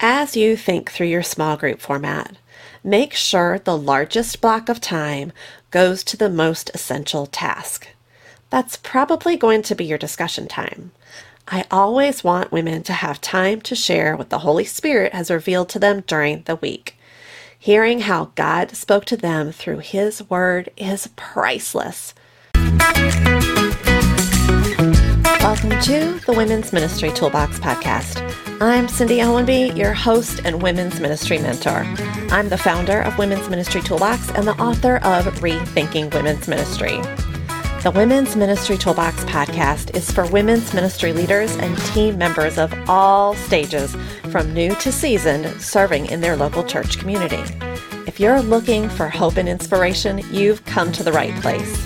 As you think through your small group format, make sure the largest block of time goes to the most essential task. That's probably going to be your discussion time. I always want women to have time to share what the Holy Spirit has revealed to them during the week. Hearing how God spoke to them through His Word is priceless. Welcome to the Women's Ministry Toolbox Podcast. I'm Cindy Ellenby, your host and Women's Ministry Mentor. I'm the founder of Women's Ministry Toolbox and the author of Rethinking Women's Ministry. The Women's Ministry Toolbox podcast is for women's ministry leaders and team members of all stages, from new to seasoned, serving in their local church community. If you're looking for hope and inspiration, you've come to the right place.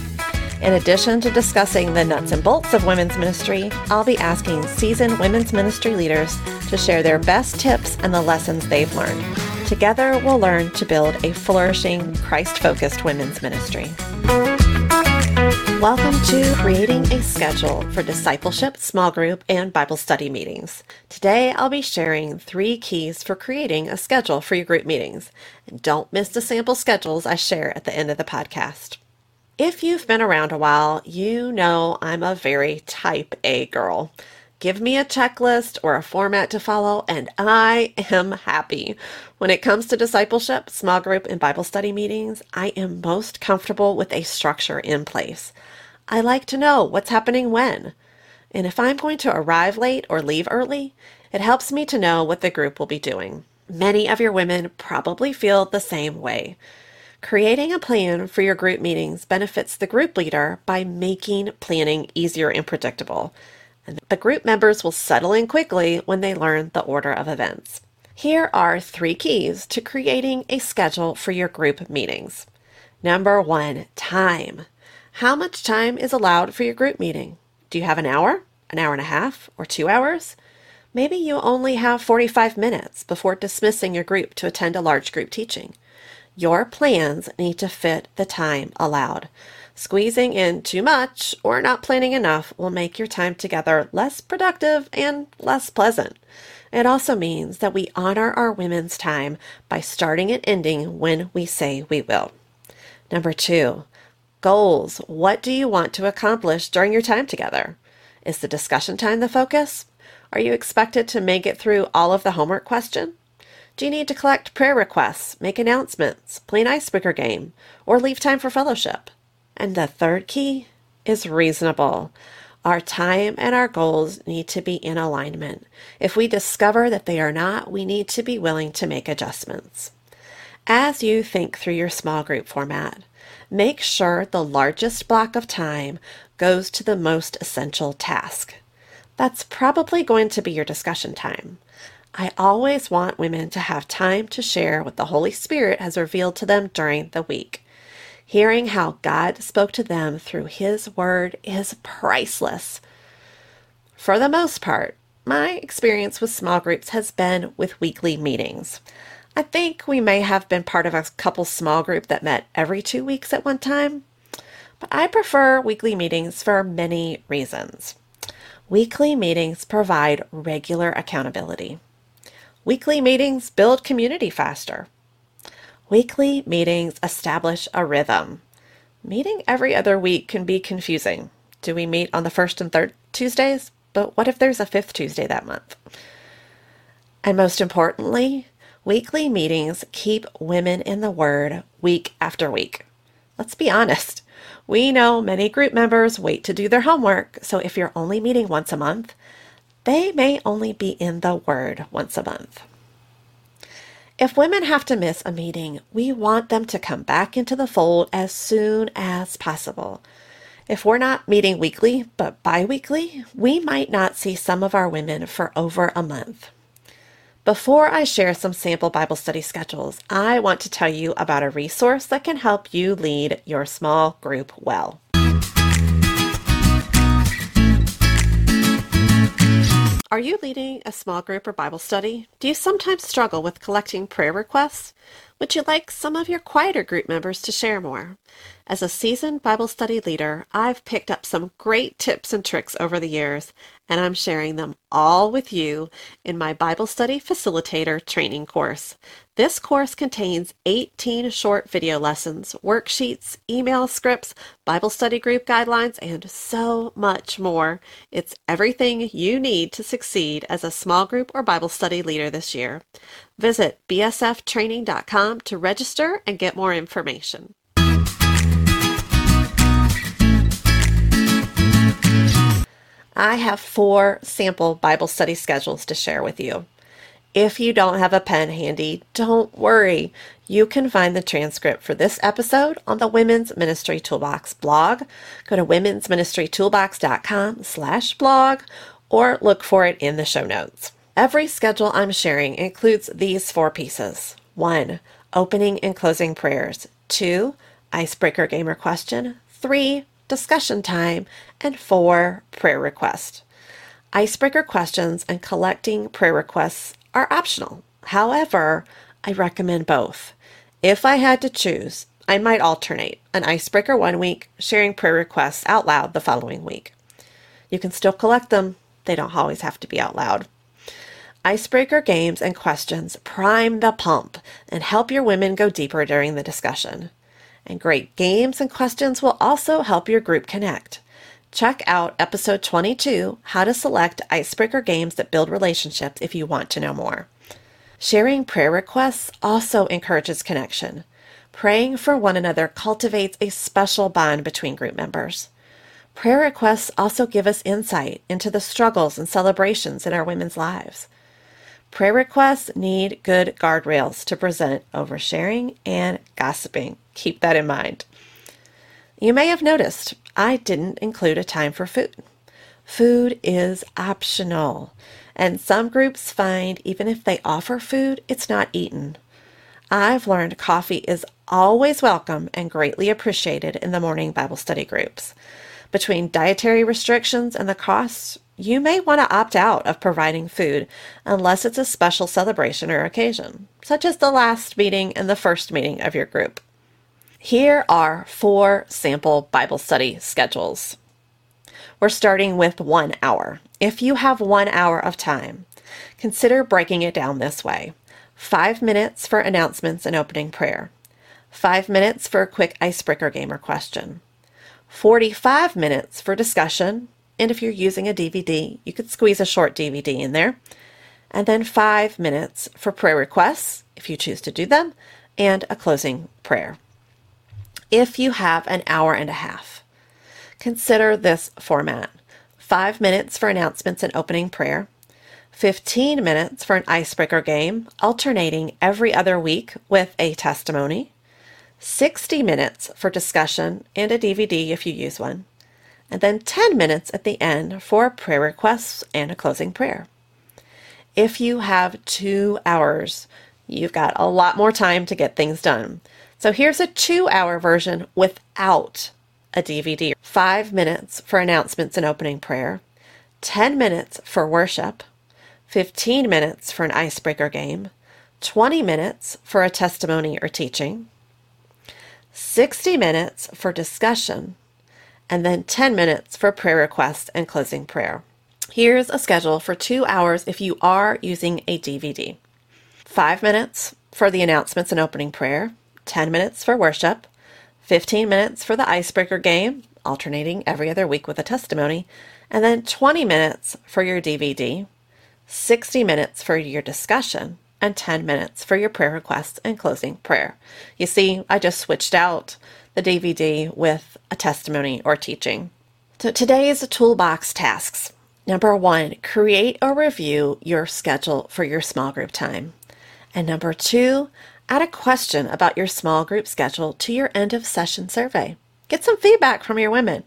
In addition to discussing the nuts and bolts of women's ministry, I'll be asking seasoned women's ministry leaders to share their best tips and the lessons they've learned. Together, we'll learn to build a flourishing, Christ focused women's ministry. Welcome to Creating a Schedule for Discipleship, Small Group, and Bible Study Meetings. Today I'll be sharing three keys for creating a schedule for your group meetings. And don't miss the sample schedules I share at the end of the podcast. If you've been around a while, you know I'm a very type A girl. Give me a checklist or a format to follow, and I am happy. When it comes to discipleship, small group, and Bible study meetings, I am most comfortable with a structure in place. I like to know what's happening when. And if I'm going to arrive late or leave early, it helps me to know what the group will be doing. Many of your women probably feel the same way. Creating a plan for your group meetings benefits the group leader by making planning easier and predictable and the group members will settle in quickly when they learn the order of events. Here are three keys to creating a schedule for your group meetings. Number one, time. How much time is allowed for your group meeting? Do you have an hour, an hour and a half, or two hours? Maybe you only have 45 minutes before dismissing your group to attend a large group teaching. Your plans need to fit the time allowed. Squeezing in too much or not planning enough will make your time together less productive and less pleasant. It also means that we honor our women's time by starting and ending when we say we will. Number two, goals. What do you want to accomplish during your time together? Is the discussion time the focus? Are you expected to make it through all of the homework question? Do you need to collect prayer requests, make announcements, play an icebreaker game, or leave time for fellowship? And the third key is reasonable. Our time and our goals need to be in alignment. If we discover that they are not, we need to be willing to make adjustments. As you think through your small group format, make sure the largest block of time goes to the most essential task. That's probably going to be your discussion time. I always want women to have time to share what the Holy Spirit has revealed to them during the week. Hearing how God spoke to them through His Word is priceless. For the most part, my experience with small groups has been with weekly meetings. I think we may have been part of a couple small group that met every two weeks at one time, but I prefer weekly meetings for many reasons. Weekly meetings provide regular accountability. Weekly meetings build community faster. Weekly meetings establish a rhythm. Meeting every other week can be confusing. Do we meet on the first and third Tuesdays? But what if there's a fifth Tuesday that month? And most importantly, weekly meetings keep women in the Word week after week. Let's be honest. We know many group members wait to do their homework, so if you're only meeting once a month, they may only be in the Word once a month. If women have to miss a meeting, we want them to come back into the fold as soon as possible. If we're not meeting weekly, but bi weekly, we might not see some of our women for over a month. Before I share some sample Bible study schedules, I want to tell you about a resource that can help you lead your small group well. Are you leading a small group or Bible study? Do you sometimes struggle with collecting prayer requests? Would you like some of your quieter group members to share more? As a seasoned Bible study leader, I've picked up some great tips and tricks over the years, and I'm sharing them all with you in my Bible Study Facilitator training course. This course contains 18 short video lessons, worksheets, email scripts, Bible study group guidelines, and so much more. It's everything you need to succeed as a small group or Bible study leader this year. Visit bsftraining.com to register and get more information. I have four sample Bible study schedules to share with you. If you don't have a pen handy, don't worry. You can find the transcript for this episode on the Women's Ministry Toolbox blog. Go to womensministrytoolbox.com slash blog or look for it in the show notes. Every schedule I'm sharing includes these four pieces. One, opening and closing prayers. Two, icebreaker gamer question. Three, discussion time. And four, prayer request. Icebreaker questions and collecting prayer requests are optional. However, I recommend both. If I had to choose, I might alternate an icebreaker one week, sharing prayer requests out loud the following week. You can still collect them, they don't always have to be out loud. Icebreaker games and questions prime the pump and help your women go deeper during the discussion. And great games and questions will also help your group connect. Check out episode 22 How to Select Icebreaker Games That Build Relationships if you want to know more. Sharing prayer requests also encourages connection. Praying for one another cultivates a special bond between group members. Prayer requests also give us insight into the struggles and celebrations in our women's lives. Prayer requests need good guardrails to present oversharing and gossiping. Keep that in mind. You may have noticed I didn't include a time for food. Food is optional, and some groups find even if they offer food, it's not eaten. I've learned coffee is always welcome and greatly appreciated in the morning Bible study groups. Between dietary restrictions and the costs, you may want to opt out of providing food unless it's a special celebration or occasion, such as the last meeting and the first meeting of your group. Here are four sample Bible study schedules. We're starting with one hour. If you have one hour of time, consider breaking it down this way five minutes for announcements and opening prayer, five minutes for a quick icebreaker game or question, 45 minutes for discussion, and if you're using a DVD, you could squeeze a short DVD in there. And then five minutes for prayer requests, if you choose to do them, and a closing prayer. If you have an hour and a half, consider this format five minutes for announcements and opening prayer, 15 minutes for an icebreaker game, alternating every other week with a testimony, 60 minutes for discussion and a DVD if you use one, and then 10 minutes at the end for prayer requests and a closing prayer. If you have two hours, you've got a lot more time to get things done. So here's a two hour version without a DVD. Five minutes for announcements and opening prayer, 10 minutes for worship, 15 minutes for an icebreaker game, 20 minutes for a testimony or teaching, 60 minutes for discussion, and then 10 minutes for prayer requests and closing prayer. Here's a schedule for two hours if you are using a DVD. Five minutes for the announcements and opening prayer, 10 minutes for worship, 15 minutes for the icebreaker game, alternating every other week with a testimony, and then 20 minutes for your DVD, 60 minutes for your discussion, and 10 minutes for your prayer requests and closing prayer. You see, I just switched out the DVD with a testimony or teaching. So today's toolbox tasks. Number one, create or review your schedule for your small group time. And number two, add a question about your small group schedule to your end of session survey. Get some feedback from your women.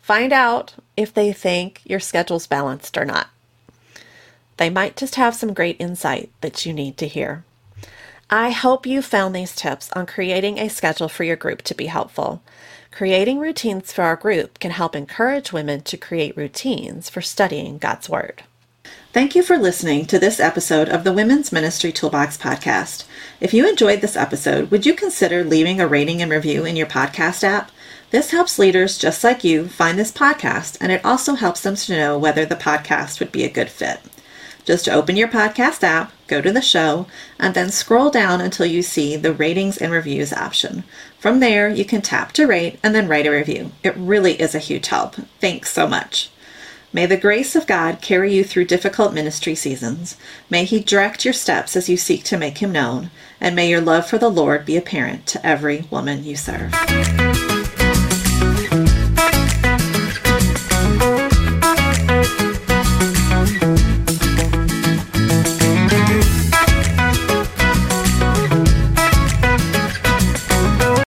Find out if they think your schedule's balanced or not. They might just have some great insight that you need to hear. I hope you found these tips on creating a schedule for your group to be helpful. Creating routines for our group can help encourage women to create routines for studying God's Word. Thank you for listening to this episode of the Women's Ministry Toolbox podcast. If you enjoyed this episode, would you consider leaving a rating and review in your podcast app? This helps leaders just like you find this podcast, and it also helps them to know whether the podcast would be a good fit. Just open your podcast app, go to the show, and then scroll down until you see the ratings and reviews option. From there, you can tap to rate and then write a review. It really is a huge help. Thanks so much. May the grace of God carry you through difficult ministry seasons. May He direct your steps as you seek to make Him known, and may your love for the Lord be apparent to every woman you serve.